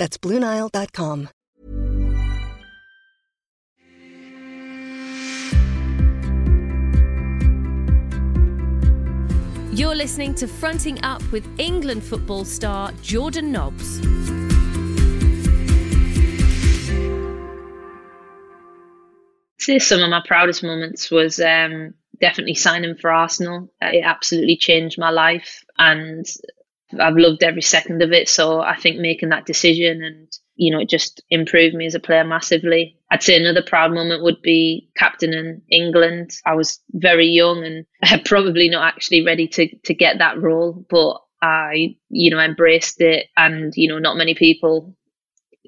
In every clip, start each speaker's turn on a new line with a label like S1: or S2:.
S1: That's BlueNile.com.
S2: You're listening to Fronting Up with England football star Jordan Nobbs.
S3: say some of my proudest moments was um, definitely signing for Arsenal. It absolutely changed my life, and I've loved every second of it. So I think making that decision and you know it just improved me as a player massively. I'd say another proud moment would be captaining England. I was very young and probably not actually ready to to get that role, but I you know embraced it, and you know not many people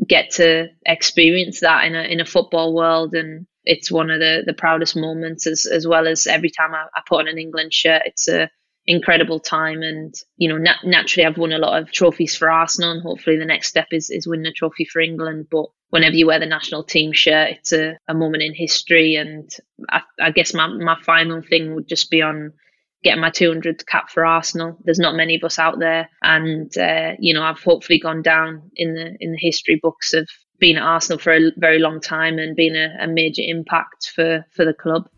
S3: get to experience that in a in a football world and it's one of the the proudest moments as as well as every time I, I put on an England shirt it's a incredible time and you know nat- naturally I've won a lot of trophies for Arsenal and hopefully the next step is is winning a trophy for England but whenever you wear the national team shirt it's a, a moment in history and I, I guess my, my final thing would just be on getting my 200th cap for Arsenal. There's not many of us out there, and uh, you know I've hopefully gone down in the in the history books of being at Arsenal for a very long time and being a, a major impact for for the club.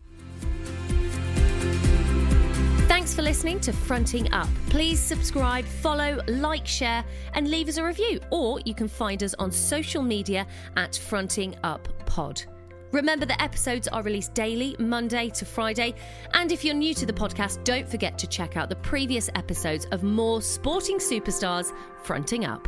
S2: Thanks for listening to Fronting Up. Please subscribe, follow, like, share, and leave us a review. Or you can find us on social media at Fronting Up Pod. Remember that episodes are released daily, Monday to Friday. And if you're new to the podcast, don't forget to check out the previous episodes of more sporting superstars fronting up.